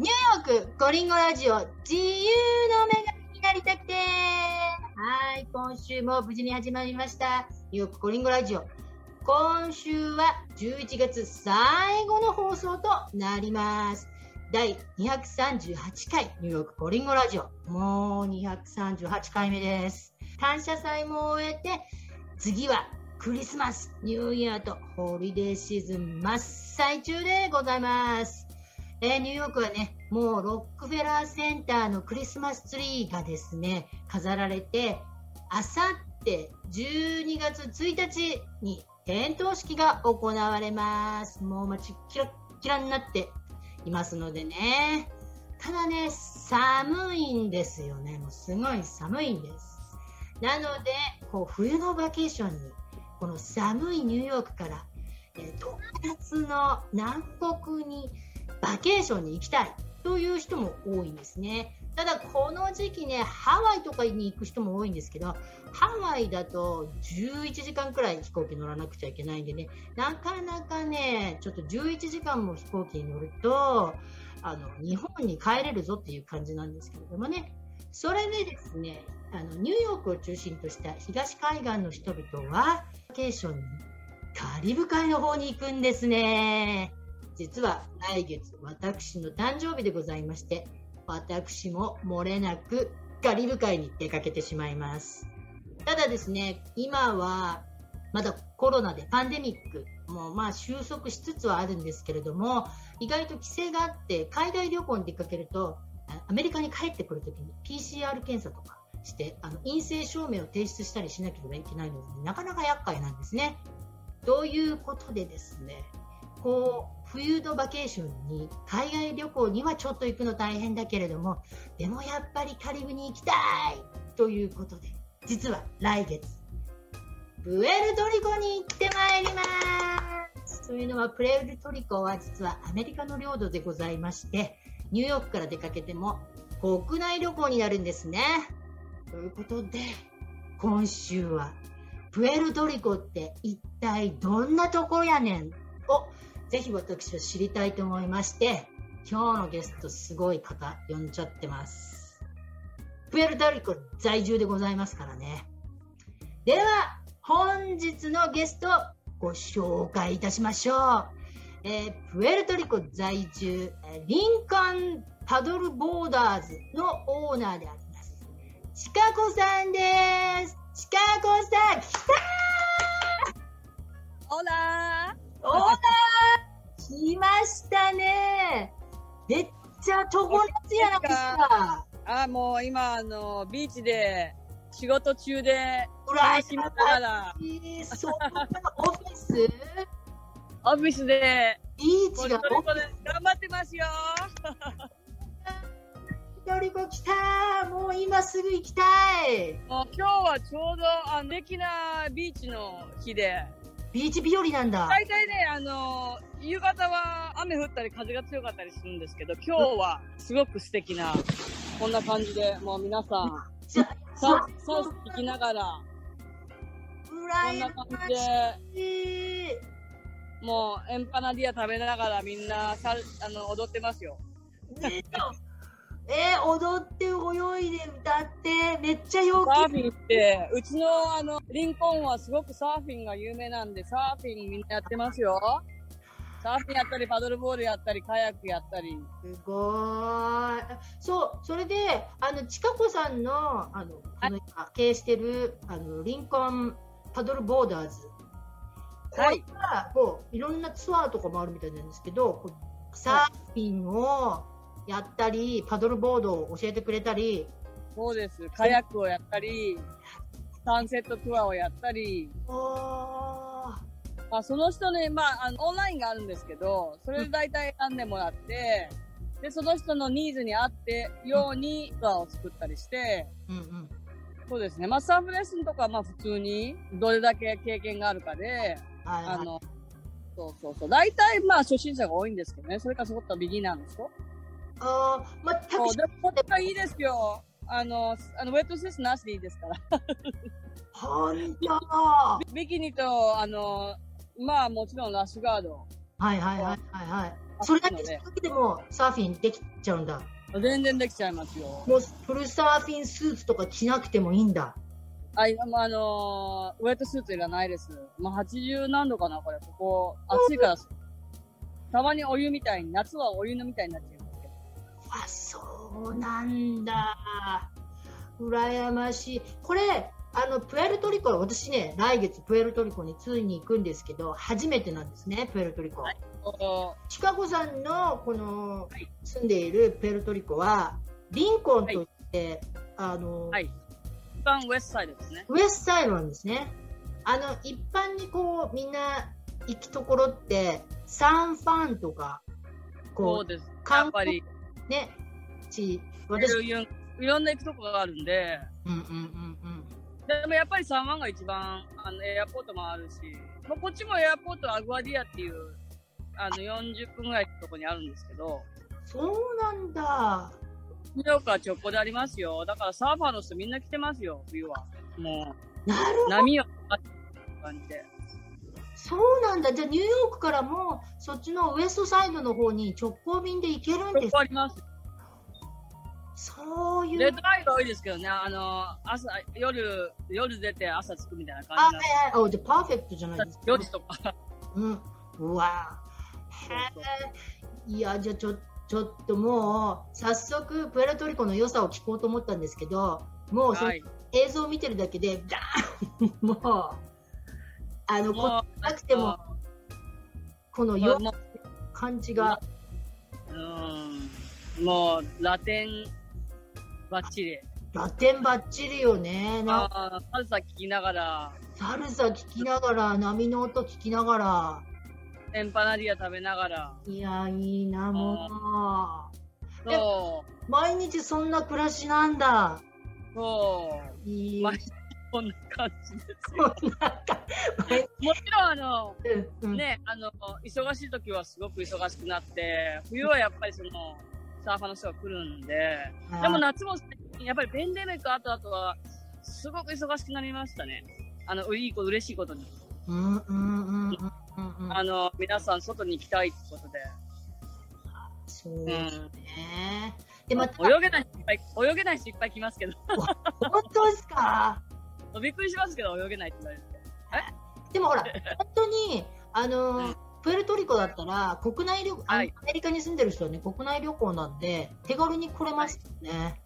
ニューヨークコリンゴラジオ自由の女神になりたくてはい、今週も無事に始まりました。ニューヨークコリンゴラジオ。今週は11月最後の放送となります。第238回ニューヨークコリンゴラジオ。もう238回目です。感謝祭も終えて、次はクリスマス、ニューイヤーとホリデーシーズン真っ最中でございます。えーニューヨークはね、もうロックフェラーセンターのクリスマスツリーがですね、飾られて、あさって12月1日に点灯式が行われます。もう街キラッキラになっていますのでね。ただね、寒いんですよね。もうすごい寒いんです。なので、こう冬のバケーションに、この寒いニューヨークから、えー特別の南国にバケーションに行きたいという人も多いんですね。ただこの時期ね、ハワイとかに行く人も多いんですけど、ハワイだと11時間くらい飛行機乗らなくちゃいけないんでね、なかなかね、ちょっと11時間も飛行機に乗ると、あの、日本に帰れるぞっていう感じなんですけれどもね、それでですね、あの、ニューヨークを中心とした東海岸の人々は、バケーションにカリブ海の方に行くんですね。実は来月私の誕生日でございまして、私も漏れなくカリブ海に出かけてしまいます。ただですね、今はまだコロナでパンデミックもまあ収束しつつはあるんですけれども、意外と規制があって海外旅行に出かけると、アメリカに帰ってくるときに PCR 検査とかして、あの陰性証明を提出したりしなければいけないので、なかなか厄介なんですね。ということでですね、こう、冬のバケーションに、海外旅行にはちょっと行くの大変だけれども、でもやっぱりカリブに行きたいということで、実は来月、プエルトリコに行ってまいりますというのは、プエルトリコは実はアメリカの領土でございまして、ニューヨークから出かけても国内旅行になるんですね。ということで、今週は、プエルトリコって一体どんなとこやねんをぜひ私は知りたいと思いまして、今日のゲストすごい方呼んじゃってます。プエルトリコ在住でございますからね。では、本日のゲストご紹介いたしましょう。えープエルトリコ在住、えーリンカンパドルボーダーズのオーナーであります。ちかこさんです。ちかこさん、来たオラオーナー来ましたね。めっちゃ常夏やないですか。ーあ、もう今、あの、ビーチで、仕事中で、うら楽しみながら、そう、オフィス？オフィスで、ビーチが頑張ってますよ。トリコ来たもう今すぐ行きたい。もう今日はちょうど、あの、素敵なビーチの日で、ビーチ日和なんだ。大体ね、あの、夕方は雨降ったり風が強かったりするんですけど、今日はすごく素敵な、こんな感じで、もう皆さん、じゃサウス、聞きながら、こんな感まじで。もうエンパナディア食べながらみんなさあの踊ってますよ。ねえー踊って泳いで歌ってめっちゃ陽気サーフィンって、うちのあの、リンコンはすごくサーフィンが有名なんで、サーフィンみんなやってますよ。サーフィンやったり、パドルボールやったり、カヤックやったり。すごい。そう、それで、あの、ちかこさんの、あの、この今経営してる、あの、リンコンパドルボーダーズ。はいこう、いろんなツアーとかもあるみたいなんですけど、サーフィンをやったり、パドルボードを教えてくれたり、そうです。カヤックをやったり、サンセットツアーをやったり、まあ、その人ね、まあ、あの、オンラインがあるんですけど、それで大体選んでもらって、で、その人のニーズに合ってようにツアーを作ったりして、うんうん。そうですね。まあ、サーフレッスンとかはまあ普通に、どれだけ経験があるかで、はいはいあの、そうそうそう。大体まあ初心者が多いんですけどね。それからそこったビギナーの人。ああ、多分そう、でもこっちはいいですよ。あの、あのウェットセスなしでいいですから。ほんとビキニと、あの、まあもちろんラッシュガード。はいはいはいはいはい。それだけのでもサーフィンできちゃうんだ。全然できちゃいますよ。もうフルサーフィンスーツとか着なくてもいいんだ。あ、今もあのーウェットスーツいらないです。まあ、80何度かな、これ。ここ、暑いから、たまにお湯みたいに、夏はお湯のみたいになっちゃいますけど。あ、そうなんだ。羨ましい。これ、あの、プエルトリコ、私ね、来月プエルトリコについに行くんですけど、初めてなんですね、プエルトリコ。はいおシカゴさんのこのはい住んでいるプエルトリコは、リンコンといって、あの、はい。一番ウエストサイドですね。ウエストサイドなんですね。あの、一般にこう、みんな行くところって、サンファンとか、そこうです。や韓国っぱり、う、ね、ち、い私、ろいろいろんな行くとこがあるんで、うんうんうんうん。でもやっぱりサンワンが一番、あの、エアポートもあるし、まあ、こっちもエアポートアグアディアっていう、あの、40分ぐらいのとこにあるんですけど、そうなんだ。ニューヨークは直行でありますよ。だからサーファーの人みんな来てますよ、冬は。もう、なるほど。波を感じで。そうなんだ。じゃあ、ニューヨークからも、そっちのウエストサイドの方に直行便で行けるんです直行。あります。そういう。レッドアイが多いですけどね、あの、朝、夜、夜出て朝着くみたいなあ、感はいじなんではい。お、じゃあパーフェクトじゃないですか。4時とか。うん。うわへえ。いや、じゃあちょ、ちょっともう、早速、プエルトリコの良さを聞こうと思ったんですけど、もうそのはい。映像を見てるだけで、ダーン もう、あの、こもなくても、このう、よ感じが、うん、もう、ラテン、バッチリ。ラテンバッチリよね。なああ、サルサ聞きながら、サルサ聞きながら、波の音聞きながら、エンパナディア食べながら、いや、いいな、もう。そ毎日そんな暮らしなんだ。う、そいい。毎こんな感じですもよ。もちろん、あの、ね、あの、忙しい時はすごく忙しくなって、冬はやっぱりその、サーファーの人が来るんで、でも夏も、やっぱりペンデミック後々は、すごく忙しくなりましたね。あの、いいこと、嬉しいことに。うんうんうんうん。あの、皆さん外に行きたいってことで。そうですね。で、また、泳げない人いっぱい、泳げない人いっぱい来ますけど、本当ですか？びっくりしますけど、泳げないって言われて。でもほら、本当に、あのプエルトリコだったら、国内旅、はいアメリカに住んでる人はね、国内旅行なんで、手軽に来れますよね。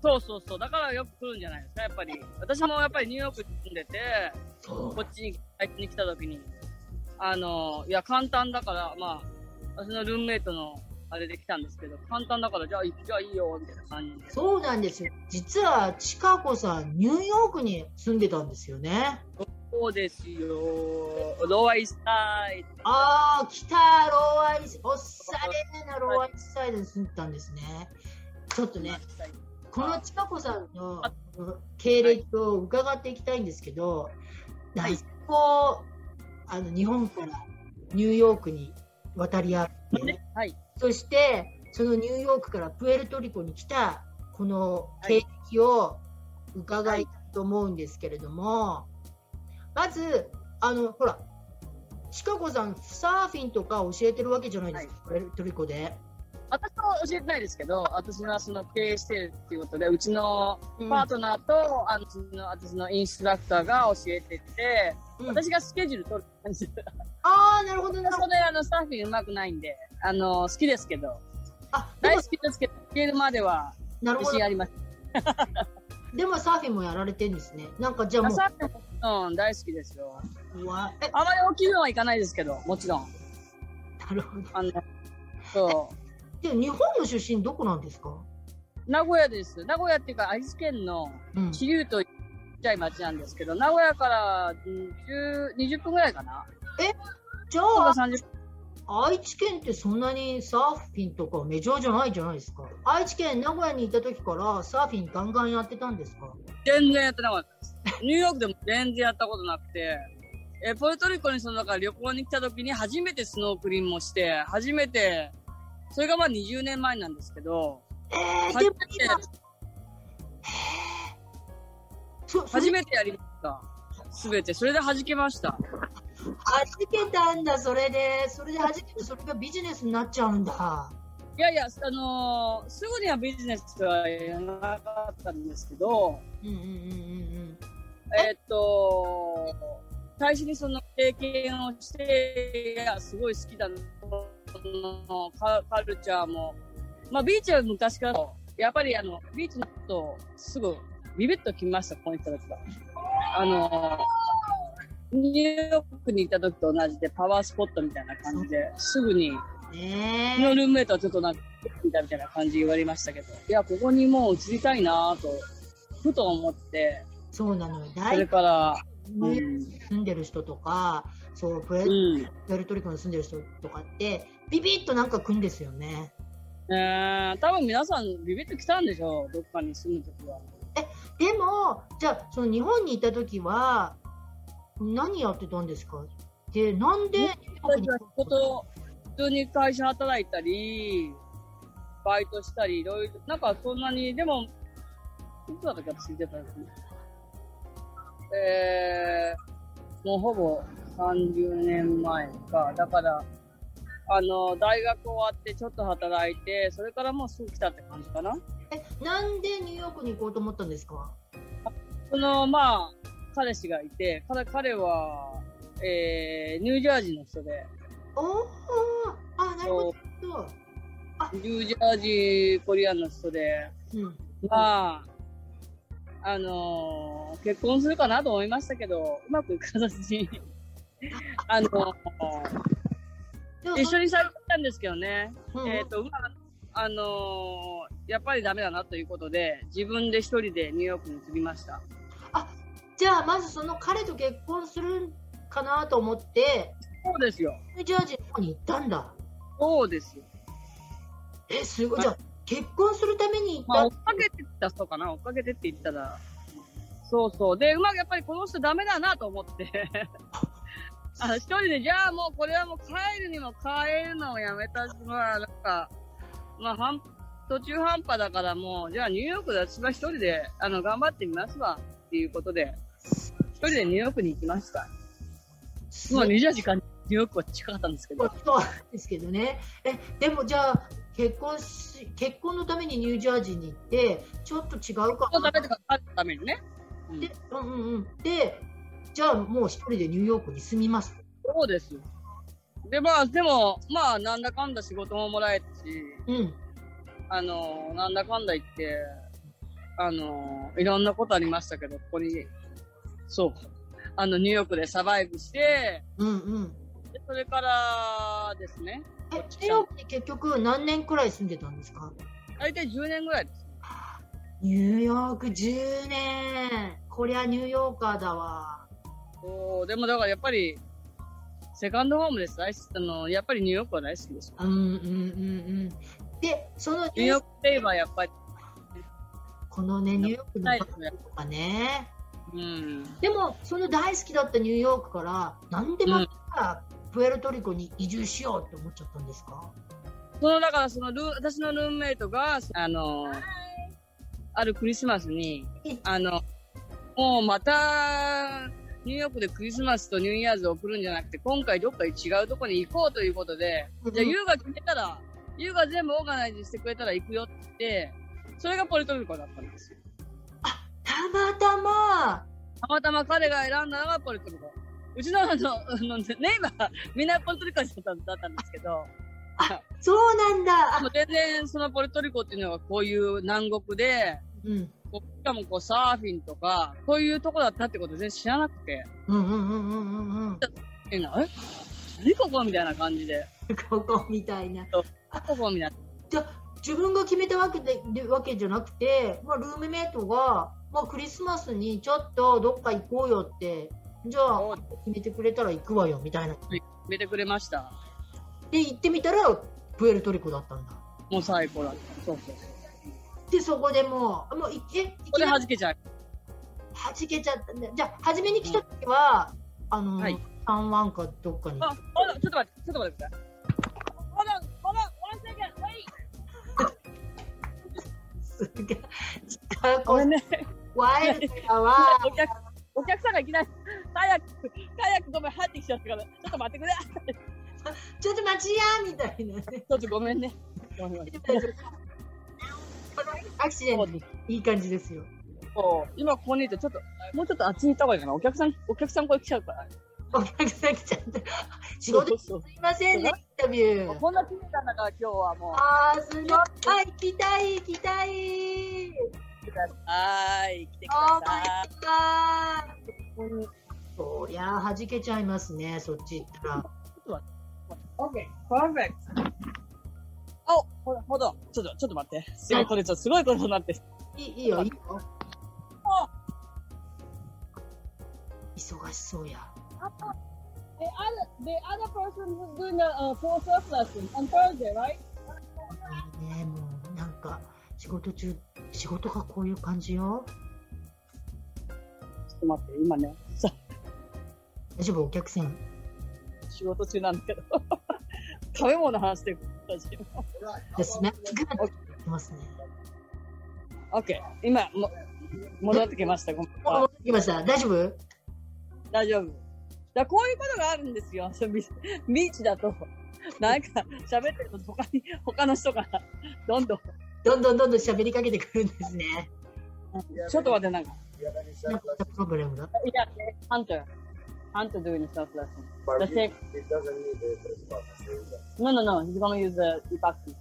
そうそうそう。だからよく来るんじゃないですか、やっぱり。私もやっぱりニューヨークに住んでて、こっちに最近に来た時に、あの、いや、簡単だから、まあ、私のルームメイトのあれで来たんですけど、簡単だから、じゃあ、じゃあいいよ、みたいな感じで。そうなんですよ。実は、ちかこさん、ニューヨークに住んでたんですよね。そうですよ。 Lower East Side ああ、来た、 Lower East、おっされな Lower East Side に住んでたんですね。ちょっとね、このちかこさんの経歴を伺っていきたいんですけど、はいこう、あの、日本からニューヨークに渡り合って、ね、はい。そして、そのニューヨークからプエルトリコに来た、この経歴を伺いたいと思うんですけれども、まず、あの、ほら、シカゴさん、サーフィンとか教えてるわけじゃないですか、プエルトリコで。私は教えてないですけど、私はその経営してるっていうことで、うちのうんパートナーと、あの、その私のインストラクターが教えてて、うん私がスケジュール取る感じで。ああ、なるほど、な。そこで、あの、サーフィン上手くないんで、あの、好きですけど、あ、で大も好きですけど、行けるまでは自信あ。ります。でもサーフィンもやられてるんですね。なんかじゃあもサーフィンも、うん、大好きですよ。う、うわえ、あまり大きいのはいかないですけど、もちろん。なるほど。あの、そう。で、日本の出身どこなんですか？名古屋です。名古屋っていうか、愛知県のうん。知立とちっちゃい町なんですけど、名古屋からうん10 20分ぐらいかな。じゃあ、30愛知県ってそんなにサーフィンとかメジャーじゃないじゃないですか。愛知県名古屋にいた時からサーフィンガンガンやってたんですか？全然やってなかったです。ニューヨークでも全然やったことなくて、え、ポルトリコにその、だから旅行に来た時に初めてスノークリーンもして、初めて、それがまあ20年前なんですけど、えー、初めて、初めてやりました。すべて。それで弾けました。けたんだ、それで。それで弾けて、それがビジネスになっちゃうんだ。いやいや、あのーすぐにはビジネスはやらなかったんですけど、うんうんうんうんえーっと、最初にその経験をして、いや、すごい好きだな、そのカカルチャーも。まあ、ビーチは昔から、やっぱりあの、ビーチのと、すぐ、ビビッと来ました、この人たちは。あの、ニューヨークにいた時と同じで、パワースポットみたいな感じで、すぐに、うん。ね昨日ルームメイトはちょっとなんか、みたいな感じ言われましたけど、いや、ここにもう移りたいなと、ふと思って、そうなのよ。それ大から、う体ん、住んでる人とか、そう、プエうん。プエルトリコに住んでる人とかって、ビビッとなんか来んですよね。えー、多分皆さんビビッと来たんでしょう、どっかに住むときは。でも、じゃあ、その日本にいた時は、何やってたんですか？で、なんでニューヨークに私は人と、普通に会社働いたり、バイトしたり、いろいろ、なんかそんなに、でも、いつだったっけ、私出たんですね。えー、もうほぼ30年前か。だから、あの、大学終わってちょっと働いて、それからもうすぐ来たって感じかな。え、なんでニューヨークに行こうと思ったんですか？その、まあ、彼氏がいて、彼彼は、えー、ニュージャージーの人で、おおあ、なるほど。ニュージャージーコリアンの人で、うん。まあ、あのー結婚するかなと思いましたけど、うまくいかずに、あのでも一緒にされたんですけどね、そうんえっ、と、まあ、あのーやっぱりダメだなということで、自分で一人でニューヨークに移りました。じゃあ、まずその彼と結婚するかなと思って、そうですよ。ニュージャージーの方に行ったんだ。そうですよ。え、すごい。じゃあ、結婚するために行まあ、追っっかけてったそうかな、追っかけてって言ったら。そうそう。で、うまくやっぱりこの人ダメだなと思って。あ一人で、じゃあもうこれはもう帰るにも帰るのをやめたし、まあなんか、まあ半、途中半端だからもう、じゃあニューヨークで私は一人で、あの、頑張ってみますわ、っていうことで、一人でニューヨークに行きました。た。まあ20時間ニューヨークは近かったんですけど。そうですけどね。え、でもじゃあ、結婚し、結婚のためにニュージャージーに行って、ちょっと違うかそのなためとか、あるためにね。うんで、うんうんうん。で、じゃあもう一人でニューヨークに住みます？そうですよ。で、まあ、でも、まあ、なんだかんだ仕事ももらえたし、うん。あの、なんだかんだ言って、あの、いろんなことありましたけど、ここに、そう、あの、ニューヨークでサバイブして、うんうん。でそれからですね、え、ニューヨークに結局何年くらい住んでたんですか？大体10年ぐらいです。ニューヨーク10年。こりゃニューヨーカーだわ。そう、でもだからやっぱり、セカンドホームです。大好きあの、やっぱりニューヨークは大好きです。うんうんうんうん。で、そのニューヨーク、といえばやっぱり、このね、ニューヨークの。とかね。うん。でも、その大好きだったニューヨークから、なんでまたプエルトリコに移住しようって思っちゃったんですか？その、だからそのルー、私のルームメイトが、あの、あるクリスマスに、あの、もうまた、ニューヨークでクリスマスとニューイヤーズを送るんじゃなくて、今回どっか違うとこに行こうということで、じゃあ、ユーが決めたら、ユーが全部オーガナイズしてくれたら行くよってそれがポルトリコだったんですよ。たまたま、たまたま彼が選んだのがポルトリコ。うちのあの、あのネイバー、みんなポルトリコ人だったんですけど、そうなんだ。でも全然そのポルトリコっていうのがこういう南国で、うん。しかもこうサーフィンとか、こういうとこだったってこと全然知らなくて、うんうんうんうんうんうん。え、何ここみたいな感じで。ここみたいな。ここみたいな。じゃあ自分が決めたわけででわけじゃなくて、まあ、ルームメイトが、まあ、クリスマスにちょっとどっか行こうよって、じゃあ決めてくれたら行くわよみたいな。決めてくれました。で、行ってみたら、プエルトリコだったんだ。もう最高だった。そうそうそう。で、そこでもう、もういえ、いきなり弾けちゃう。弾けちゃったんだ。じゃあ、初めに来た時は、あの、はいサンワンかどっかに。あ、ちょっと待って、ちょっと待ってください。すげえごめんね。ワイルドだわ。お客、お客さんがいきなり、早く、早くごめん、入ってきちゃったから、ちょっと待ってくれ。ちょっと待ちやみたいなね。ちょっとごめんね。アクシデント、いい感じですよ。そう今ここにいて、ちょっと、もうちょっとあっちに行った方がいいかな。お客さん、お客さんこれ来ちゃうから。お客さん来ちゃった。仕事すいませんね、インタビュー。こんな綺麗なんだから、今日はもう。あー、すごい。はい、行きたい、行きたい。来てください。来てくあださい。そりゃあ、弾けちゃいますね、そっち行ったら。OK, perfect. あ、ほら、ほど。ちょっと、ちょっと待って。すごい、これちょっとすごいことになって。いいいいよ、いいよ。あ忙しそうや。The other, the other person who's doing the uh, full surf lesson on Thursday, right? いいね、もう、なんか、仕事中、仕事がこういう感じよ。ちょっと待って、今ね、さ、大丈夫、お客さん。仕事中なんだけど。食べ物話してる私ですね。グッと言ってますね。OK。今、も、戻ってきました。戻ってきました。大丈夫？大丈夫。だこういうことがあるんですよ。ビビーチだと。なんか、喋ってると他に、他の人から、どんどん。どんどんどんどん喋りかけてくるんですね。ちょっと待って、なんか。なんかプログラムが。いや、Hunter. Hunter doing the self lesson. But The same. it doesn't need the trespass. No, no, no. He's gonna use the epoxy.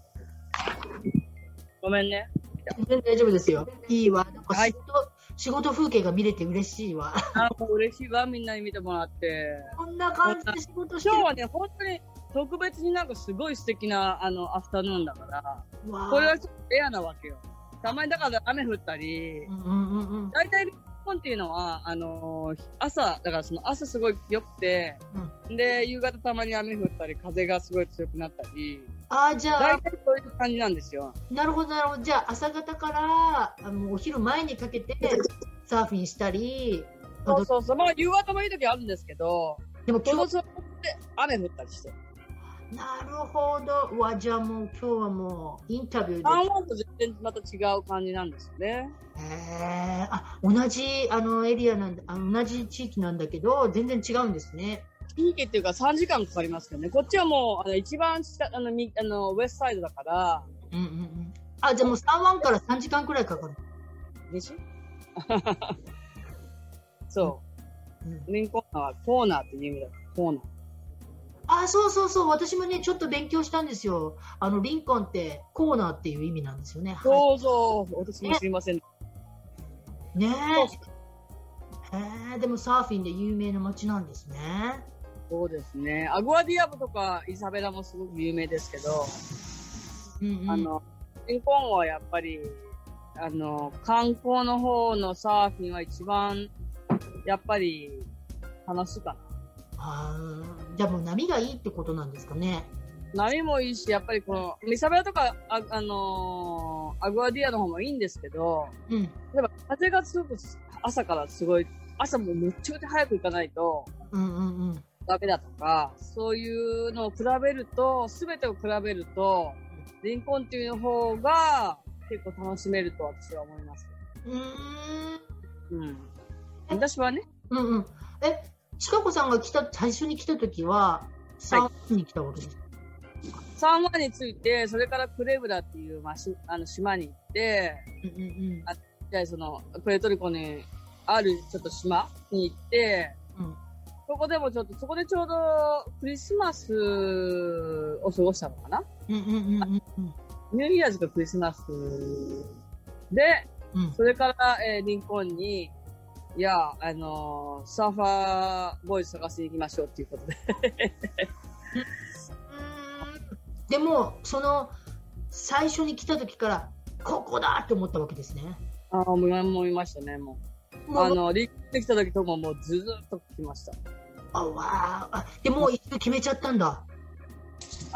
ごめんね。全然大丈夫ですよ。いいわ。なんかはい仕事、仕事風景が見れて嬉しいわ。あ、もう嬉しいわ。みんなに見てもらって。こんな感じで仕事してる今日はね、本当に特別になんかすごい素敵な、あの、アフタヌーンだから、これはちょっとレアなわけよ。たまにだから雨降ったりう、んうんうんうん。大体日本っていうのは、あのー朝、だからその朝すごい良くて、で、夕方たまに雨降ったり、風がすごい強くなったり、ああ、じゃあ、大体そういう感じなんですよ。なるほどなるほど。じゃあ、朝方から、あの、お昼前にかけて、サーフィンしたり、そうそうそう。まあ、夕方もいい時あるんですけど、でも今日、そので雨降ったりして。なるほど。うわ、じゃあもう今日はもう、インタビューで。台湾と全然また違う感じなんですよね。へえあ、同じ、あの、エリアなんだ、あの同じ地域なんだけど、全然違うんですね。地域っていうか3時間かかりますけどね。こっちはもう、あの、一番下、あの、みあの、ウェストサイドだから、うんうんうん。あ、じゃあもう3湾から3時間くらいかかる。でしょ？そうんう。リンコーナーはコーナーっていう意味だから、コーナー。あ、そうそうそう。私もね、ちょっと勉強したんですよ。あの、リンコンってコーナーっていう意味なんですよね。はそうそう。私もすいません。い、ねえ。へえ、でもサーフィンで有名な街なんですね。そうですね。アグアディアブとかイサベラもすごく有名ですけど、うんうん。あの、リンコンはやっぱり、あの、観光の方のサーフィンは一番、やっぱり、楽しいかな。あーじゃあもう波がいいってことなんですかね？波もいいし、やっぱりこの、ミサベラとか、あ、あのーアグアディアの方もいいんですけど、うん。例えば風がすごく朝からすごい、朝もむっちゃくちゃ早く行かないとうんうんうん。ダメだとか、そういうのを比べると、すべてを比べると、リンコンっていう方が結構楽しめると私は思います。うーん。うん。私はね、うんうん。え、ちかこさんが来た、最初に来た時は、サーフィンに来たわけですか、サンワに着いて、それからクレブラっていう、まあ、しあの島に行って、うんうんうん。じゃあその、プエトリコにあるちょっと島に行って、うん。そこでもちょっと、そこでちょうどクリスマスを過ごしたのかな？うんうんうんうんうん。ニューイヤーズかクリスマスで、うん。それから、えーリンコンに、いや、あのーサーファーボーイズ探しに行きましょうっていうことで。でも、その、最初に来た時から、ここだって思ったわけですね。ああ、もう思いましたね、もう。もうあの、できた時とももうずーっと来ました。あわああ、でもう一度決めちゃったんだ。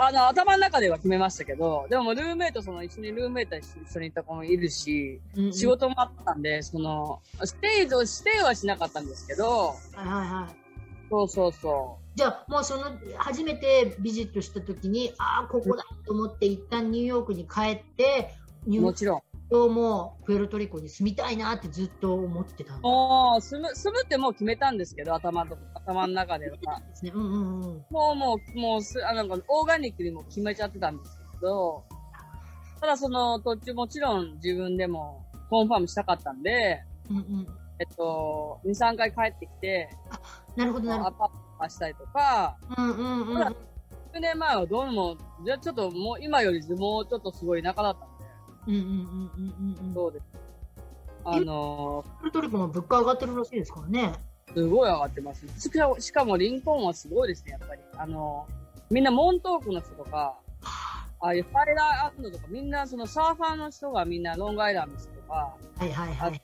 あの、頭の中では決めましたけど、でもルームメイト、その一緒にルームメイト一緒にいた子もいるし、うんうん仕事もあったんで、その、ステイと、ステイはしなかったんですけど、はいはいはい。そうそうそじゃあ、もうその、初めてビジットした時に、ああ、ここだと思って、一旦ニューヨークに帰って、ニう。ューもちろん。ともプエルトリコに住みたいなってずっと思ってたんでもう、住む、住むってもう決めたんですけど、頭の、頭の中では。すね。うんうんうん。もうもう、もうす、あなんか、オーガニックにも決めちゃってたんですけど、ただその途中もちろん自分でもコンファームしたかったんで、うんうん。えっと、2、3回帰ってきて、なるほどなるほアパート貸したりとか、ど。うんうんうん。10年前はどうも、じゃあちょっともう今よりもうちょっとすごい田舎だったうんうんうんうんうんうん。そうです。あのプエルトリコも物価上がってるらしいですからね。すごい上がってます。しかも、しかもリンコーンはすごいですね、やっぱり。あのみんなモントークの人とか、ああいうファイラーアンドとか、みんなそのサーファーの人がみんなロングアイランドの人とか、はいはいはい。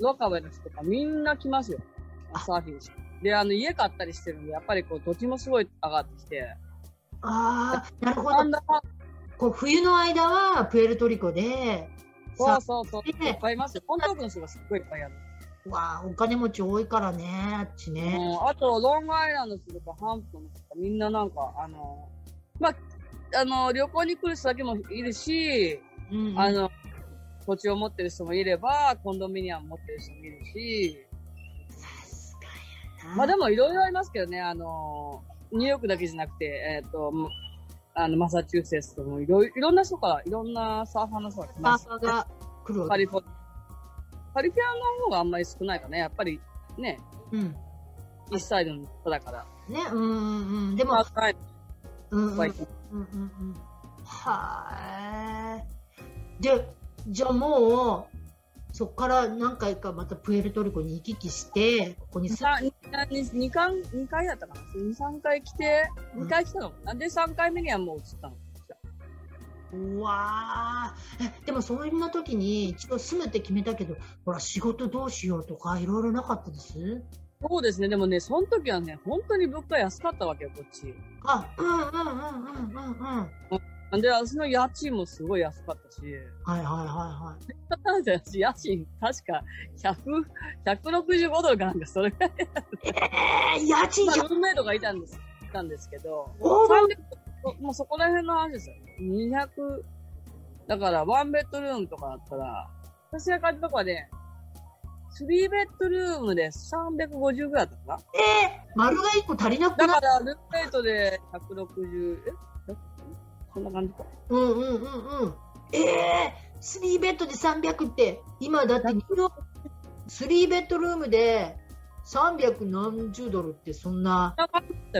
ロカウェイの人とかみんな来ますよ。サーフィンして。で、あの、家買ったりしてるんで、やっぱりこう、土地もすごい上がってきて、ああ、なるほど。こう冬の間はプエルトリコで、そうさそうそう、いっぱいいますよ。モントークの人がすっごいいっぱいある。わあ、お金持ち多いからね、あっちね。うん、あと、ロングアイランドとか、ハンプトンとか、みんななんか、あの、まあ、あの、旅行に来る人だけもいるし、うんうんあの、土地を持ってる人もいれば、コンドミニアム持ってる人もいるし。まあでもいろいろありますけどね、あの、ニューヨークだけじゃなくて、えっ、と、もあの、マサチューセッツとかもいろいろんな人から、いろんなサーファーの人が来サます。ーファーが来るわけ。カリフォルカリフォルニアの方があんまり少ないかね。やっぱりね、うん。イーストサイドの人だから。ね、うんうんうん。でも、まあ、はい。うんうんうん。はいうん。うん。はーい。で、じゃあもう、そこから何回かまたプエルトリコに行き来して、ここに住 2, 2, 回、二回だったかな ?2、3回来て、2回来たのかなで、3回目にはもう移ったの？うわーえでもそんな時に一度住むって決めたけど、ほら仕事どうしようとかいろいろなかったです？そうですね。でもね、その時はね、本当に物価安かったわけよ、こっち。あ、うんうんうんうんうんうん。で、私の家賃もすごい安かったし、はいはいはいはい。私家賃確か100、165ドルかなんかそれぐらい。えー、家賃まあ、100ルームメイトがいたんです、いたんですけど、オーバー300もうそこら辺の話ですよ。200、だからワンベッドルームとかだったら、私が買ったとこはね、3ベッドルームで350ぐらいだったかなえー、丸が1個足りなくなだから、ルームメイトで160、え？そんな感じか。うんうんうんうん。ええー、3ベッドで300って、今だってニューヨーク、3ベッドルームで300何十ドルってそんな、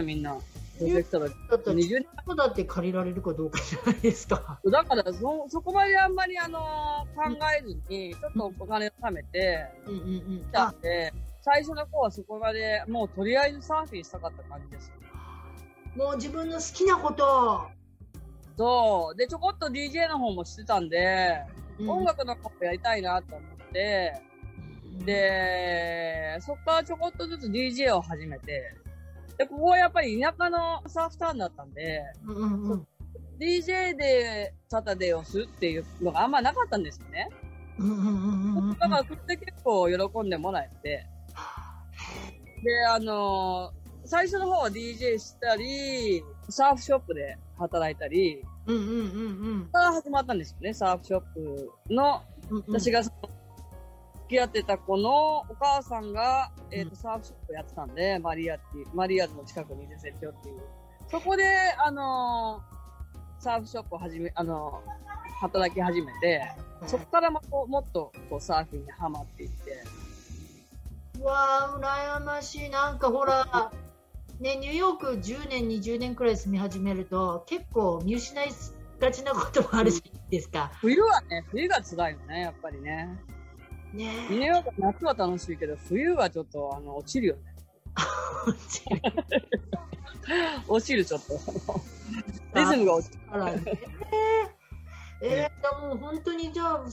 みんな。プロジェクトだだったら、20年こだって借りられるかどうかじゃないですか。だからそ、そこまであんまり、あの考えずに、ちょっとお金を貯めて、うんうんうん来。たんで、最初の子はそこまで、もうとりあえずサーフィンしたかった感じです。もう自分の好きなこと。そう。で、ちょこっと DJ の方もしてたんで、うん。音楽の方もやりたいなと思って、で、そっからちょこっとずつ DJ を始めて、で、ここはやっぱり田舎のサーフタウンだったんで、うんうんうん。DJ でサタデーをするっていうのがあんまなかったんですよね。うんうんうんうんうんだから、それで結構喜んでもらえて、で、あのー最初の方は DJ したり、サーフショップで働いたり、うんうんうんから始まったんですよね、サーフショップの、うんうん。私が付き合ってた子のお母さんが、えっ、うんと、サーフショップやってたんで、マリアっていう、マリアーズの近くにいる設定っていう。そこで、あのーサーフショップを始め、あのー働き始めて、そこからももっとこうサーフィンにハマっていって、うわあ、羨ましい。なんかほら、ね、ニューヨーク10年、20年くらい住み始めると、結構見失いがちなこともあるじゃないですか。冬はね、冬が辛いよね、やっぱりね。ねニューヨーク夏は楽しいけど、冬はちょっと、あの、落ちるよね。落ちる、ちょっと。リズムが落ちる。だからね。えー、でも本当にじゃあ、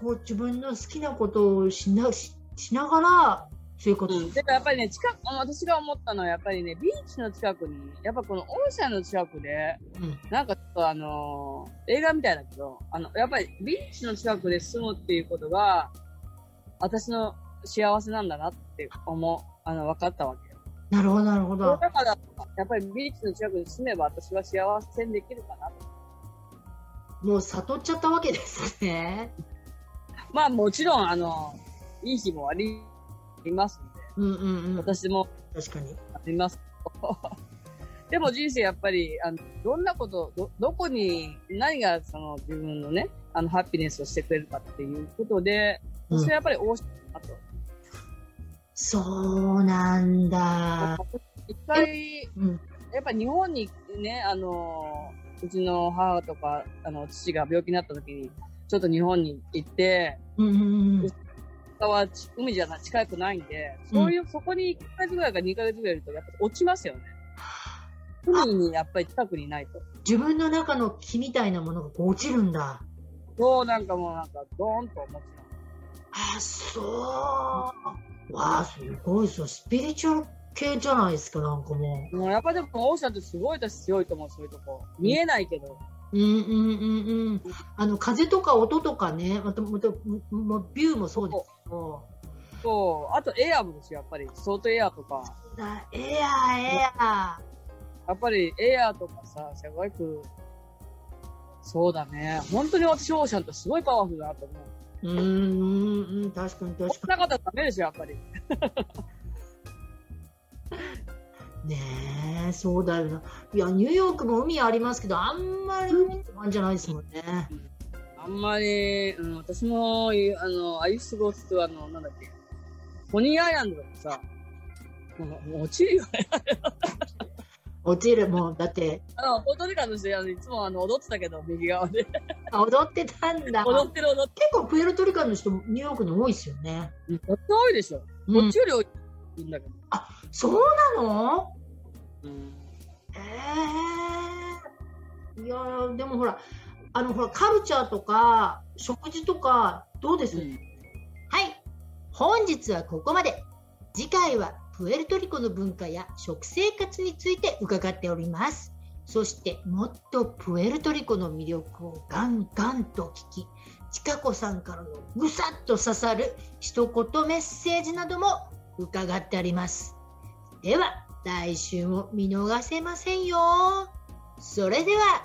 こう自分の好きなことをしなししながら生活うん。でもやっぱりね、近く、あ私が思ったのは、やっぱりね、ビーチの近くに、やっぱこのオーシャンの近くで、うんなんかちょっとあのー映画みたいだけど、あの、やっぱりビーチの近くで住むっていうことが、私の幸せなんだなって思う、あの、分かったわけよ。なるほど、なるほど。だから、やっぱりビーチの近くに住めば私は幸せにできるかなと。もう悟っちゃったわけですね。まあもちろん、あの、いい日もありますんで、うんうんうん。私も確かに。あります。でも人生やっぱり、あの、どんなこと、ど、どこに、何がその自分のね、あの、ハッピネスをしてくれるかっていうことで、うん私はやっぱり大島だと。そうなんだ。一回、うん。やっぱり日本にね、あの、うちの母とか、あの、父が病気になった時に、ちょっと日本に行って、うんうんうん。他はち海じゃな近くないんで、そういう、そこに1ヶ月ぐらいか2ヶ月ぐらいいると、やっぱ落ちますよね。海にやっぱり近くにいないと。自分の中の木みたいなものが落ちるんだ。そう、なんかもうなんか、ドーンと思ってあ、そう。わあ、すごいですよ。スピリチュアル系じゃないですか、なんかもた。もうやっぱでも、オーシャンってすごい私強いと思う、そういうとこ。見えないけど。う。うんうんうんうん。あの、風とか音とかね、また、また、もうビューもそうです。そう、あとエアもですよ、やっぱり。ソートエアとか。だエアー、エアやっぱりエアとかさ、すごく、そうだね。本当に私、オーシャンってすごいパワフルだなと思う。ー。うんうんうん、確かに確かこんな方ダメでしょ、やっぱり。に。ねえ、そうだよな。いや、ニューヨークも海ありますけど、あんまり海って感じじゃないですもんね。あんまり、うん、私も、いあの、アイスゴースとあの、なんだっけ、ポニーアイランドとかさ、もう落ちるよね。落ちる、もう、だって、あの、ポートリカの、いつもあの、踊ってたけど、右側で。あ踊ってたんだ。踊ってる踊って結構プエルトリカンの人、ニューヨークに多いですよね。る。こっち多いでしょ。こうんっちより多いんだけど。そうなの？うん。ええいやーでもほら、あのほら、カルチャーとか、食事とか、どうです、うんはい。本日はここまで。次回はプエルトリコの文化や食生活について伺っております。そしてもっとプエルトリコの魅力をガンガンと聞き、ちかこさんからのぐさっと刺さる一言メッセージなども伺っております。では、来週も見逃せませんよ。それでは、